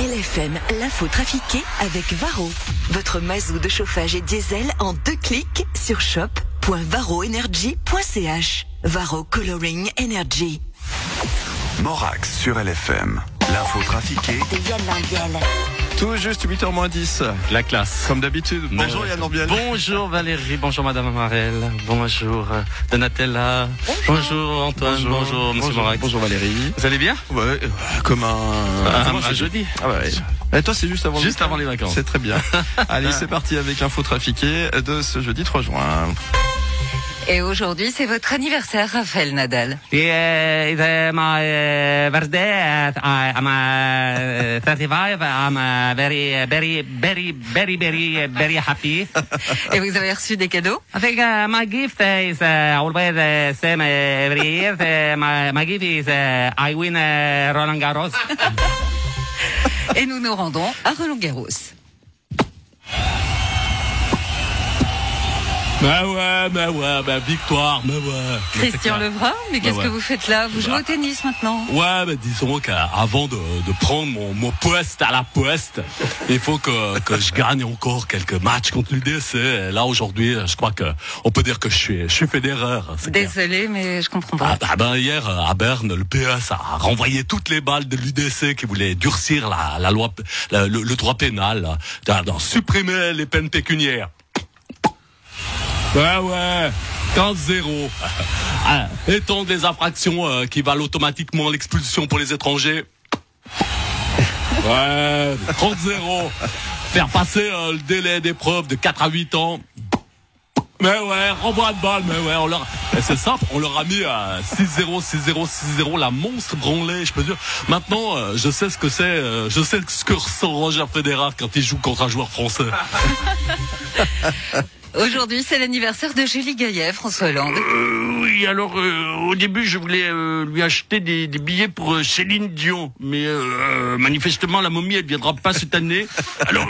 LFM, l'info trafiquée avec Varro. Votre mazou de chauffage et diesel en deux clics sur shop.varroenergy.ch. Varro Coloring Energy. Morax sur LFM. L'info trafiquée Tout juste 8h10. La classe. Comme d'habitude. Bonjour Yann Orbiel. Bonjour Valérie, bonjour Madame Amarel, bonjour euh, Donatella, bonjour, Antoine, bonjour, Monsieur bonjour, bonjour Valérie. Vous allez bien? Ouais, euh, comme un, Un- comment un jeudi. Ah ouais. Et toi, c'est juste avant. Juste week-end avant les vacances. C'est très bien. Allez, c'est parti avec l'info trafiquée de ce jeudi 3 juin. Et aujourd'hui, c'est votre anniversaire, Raphaël Nadal. Yeah, it's uh, my uh, birthday. I, I'm uh, 35. I'm uh, very, uh, very, very, very, very, uh, very happy. Et vous avez reçu des cadeaux? I think uh, my gift is uh, always the same every year. My, my gift is uh, I win Roland Garros. Et nous nous rendons à Roland-Garros. Bah ouais, bah ouais, bah victoire, bah ouais. Christian Lebrun, mais qu'est-ce ouais. que vous faites là Vous jouez au tennis maintenant Ouais, bah disons qu'avant de, de prendre mon, mon poste à la poste, il faut que, que je gagne encore quelques matchs contre l'UDC. Et Là aujourd'hui, je crois que on peut dire que je suis, je suis clair. Désolé, mais je comprends Ah pas. bah, ben, hier à Berne, le PS a renvoyé toutes les balles de l'UDC qui voulait durcir la, la loi, la- le, le droit pénal, là, supprimer les peines pécuniaires. Ouais ouais, 15-0. Ah, Étendre les infractions euh, qui valent automatiquement l'expulsion pour les étrangers? Ouais, 30-0. Faire passer euh, le délai d'épreuve de 4 à 8 ans. Mais ouais, renvoi de balle, mais ouais, on leur, c'est simple, on leur a mis à 6-0, 6-0, 6-0, la monstre branlée, je peux dire. Maintenant, euh, je sais ce que c'est, euh, je sais ce que ressent Roger Federer quand il joue contre un joueur français. Aujourd'hui, c'est l'anniversaire de Julie Gaillet, François Hollande. Euh, oui, alors euh, au début je voulais euh, lui acheter des, billets pour Céline Dion, mais manifestement la momie elle viendra pas cette année. Alors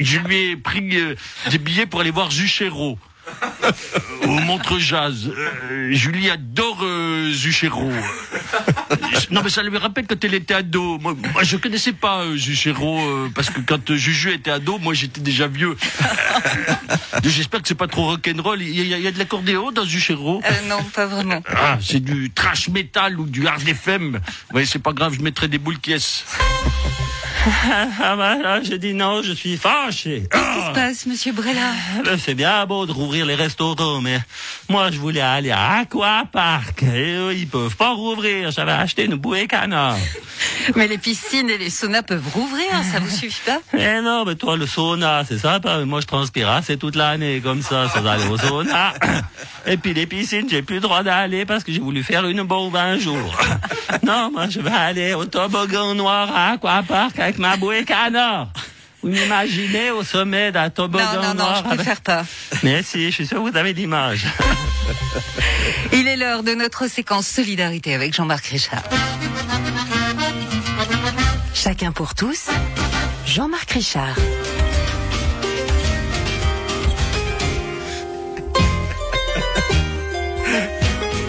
je lui ai pris des billets pour aller voir Zucchero. Au Montre Jazz. Euh, Julie adore euh, Zucchero. Non mais ça lui rappelle quand elle était ado. Moi, moi je connaissais pas euh, Zucchero euh, parce que quand euh, Juju était ado, moi j'étais déjà vieux. Euh, J'espère que c'est pas trop rock'n'roll. Il y, a- il y a de l'accordéon dans Zucchero? Non, pas vraiment. Ah, c'est du trash metal ou du hard FM. Ouais, c'est pas grave, je mettrai des boules qui ah bah là, j'ai dit non, je suis fâché. Qu'est-ce qui se passe, monsieur Brella? Euh, C'est bien beau de rouvrir les restaurants, mais moi je voulais aller à Aquapark et eux ils peuvent pas rouvrir. J'avais acheté une bouée canard. Mais les piscines et les saunas peuvent rouvrir, ça vous suffit pas? Eh non, mais toi le sauna c'est sympa, mais moi je transpire assez toute l'année comme ça sans aller au sauna. Et puis les piscines j'ai plus le droit d'aller parce que j'ai voulu faire une bombe un jour. Non, moi je vais aller au toboggan noir à Aquapark avec ma bouée canard. Vous m'imaginez au sommet d'un toboggan Non, non, non, je préfère pas. Mais si, je suis sûr que vous avez l'image. Il est l'heure de notre séquence solidarité avec Jean-Marc Richard. Chacun pour tous. Jean-Marc Richard.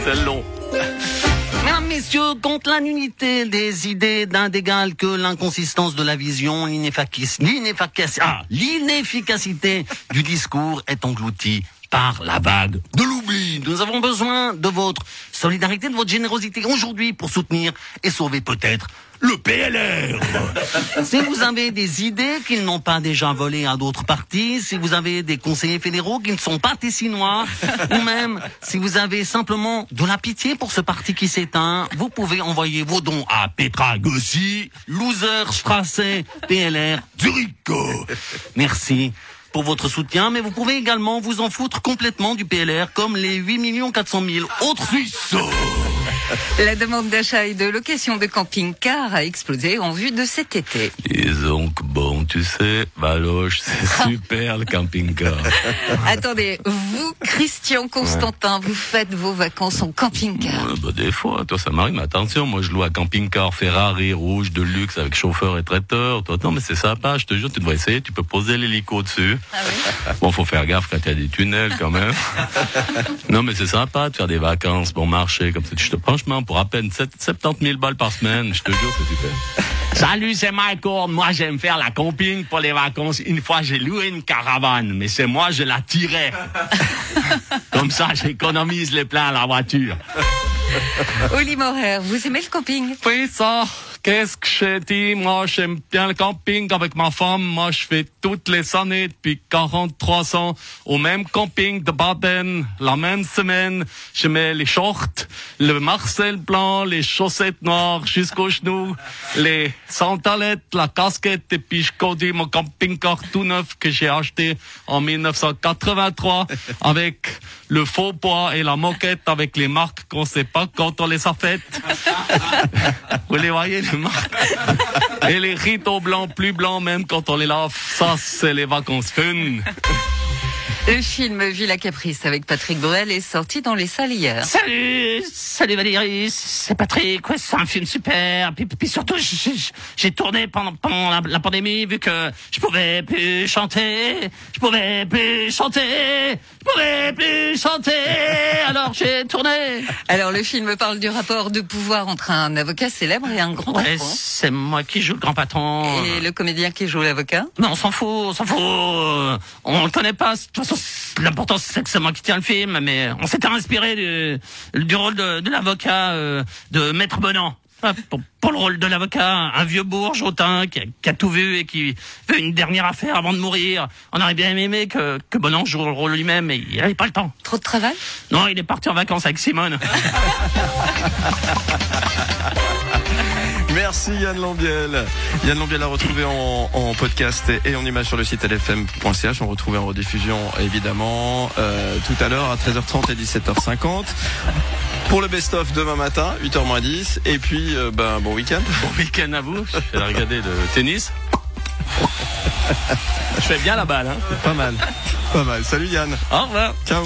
C'est long. Messieurs, contre l'unité des idées d'un d'égal que l'inconsistance de la vision, l'inefficac- ah, l'inefficacité du discours est engloutie par la vague de l'oubli. Nous avons besoin de votre solidarité, de votre générosité aujourd'hui pour soutenir et sauver peut-être le PLR. si vous avez des idées qu'ils n'ont pas déjà volées à d'autres partis, si vous avez des conseillers fédéraux qui ne sont pas tessinois, ou même si vous avez simplement de la pitié pour ce parti qui s'éteint, vous pouvez envoyer vos dons à Petra Gossi, Loser Strasse, PLR Zurich. Merci pour votre soutien, mais vous pouvez également vous en foutre complètement du PLR comme les 8 400 000 autres Suisses. La demande d'achat et de location de camping-car a explosé en vue de cet été. Disons que bon, tu sais, Valoche, c'est super le camping-car. Attendez, vous, Christian Constantin, vous faites vos vacances en camping-car. Ouais, bah, des fois, toi, ça m'arrive, mais attention, moi, je loue un camping-car Ferrari rouge de luxe avec chauffeur et traiteur. Toi, non, mais c'est sympa, je te jure, tu devrais essayer, tu peux poser l'hélico dessus. Bon, faut faire gaffe quand il y a des tunnels, quand même. non, mais c'est sympa de faire des vacances, bon marché, comme ça. Je te, franchement, pour à peine 7 70 000 balles par semaine, je te jure, c'est super. Salut, c'est Michael. Moi, j'aime faire la camping pour les vacances. Une fois, j'ai loué une caravane, mais c'est moi, je la tirais. Comme ça, j'économise les pleins à la voiture. Oli Morer, vous aimez le camping? Oui, ça. Qu'est-ce que je dis? Moi, j'aime bien le camping avec ma femme. Moi, je fais toutes les années depuis 43 ans au même camping de Baden. La même semaine, je mets les shorts, le Marcel blanc, les chaussettes noires jusqu'aux genoux, les sandalettes, la casquette et puis je conduis mon camping-car tout neuf que j'ai acheté en 1983 avec le faux poids et la moquette avec les marques qu'on sait pas quand on les a faites. Vous les voyez, Et les rideaux blancs, plus blancs même quand on les lave. Ça, c'est les vacances fun. Le film Villa Caprice avec Patrick Bruel est sorti dans les salles hier. Salut, salut Valérie, c'est Patrick. Ouais, c'est un film super. Puis, puis surtout, j'ai- tourné pendant, pendant la, la pandémie vu que je pouvais plus chanter, je pouvais plus chanter, je pouvais plus chanter. Alors j'ai tourné. Alors le film parle du rapport de pouvoir entre un avocat célèbre et un grand Ouais, patron. c'est moi qui joue le grand patron. Et le comédien qui joue l'avocat? Mais on s'en fout, on s'en fout. On le connaît pas. De toute façon, c'est- l'important c'est que c'est moi qui tiens le film. Mais on s'était inspiré du, du rôle de, de l'avocat euh, de Maître Bonan. Ah, Pour, pour le rôle de l'avocat, un vieux bourge hautain qui a, qui a tout vu et qui veut une dernière affaire avant de mourir. On aurait bien aimé que, que Bonan joue le rôle lui-même, mais il avait pas le temps. Trop de travail? Non, il est parti en vacances avec Simone. Merci Yann Lambiel. Yann Lambiel a retrouvé en, en podcast et en image sur le site lfm.ch. On retrouvait en rediffusion évidemment euh, tout à l'heure à 13h30 et 17h50. Pour le best-of demain matin, 8h10. Et puis, euh, ben, bon week-end. Bon week-end à vous. Je vais regarder le tennis. Je fais bien la balle, hein. Pas mal. Pas mal. Salut Yann. Au revoir. Ciao.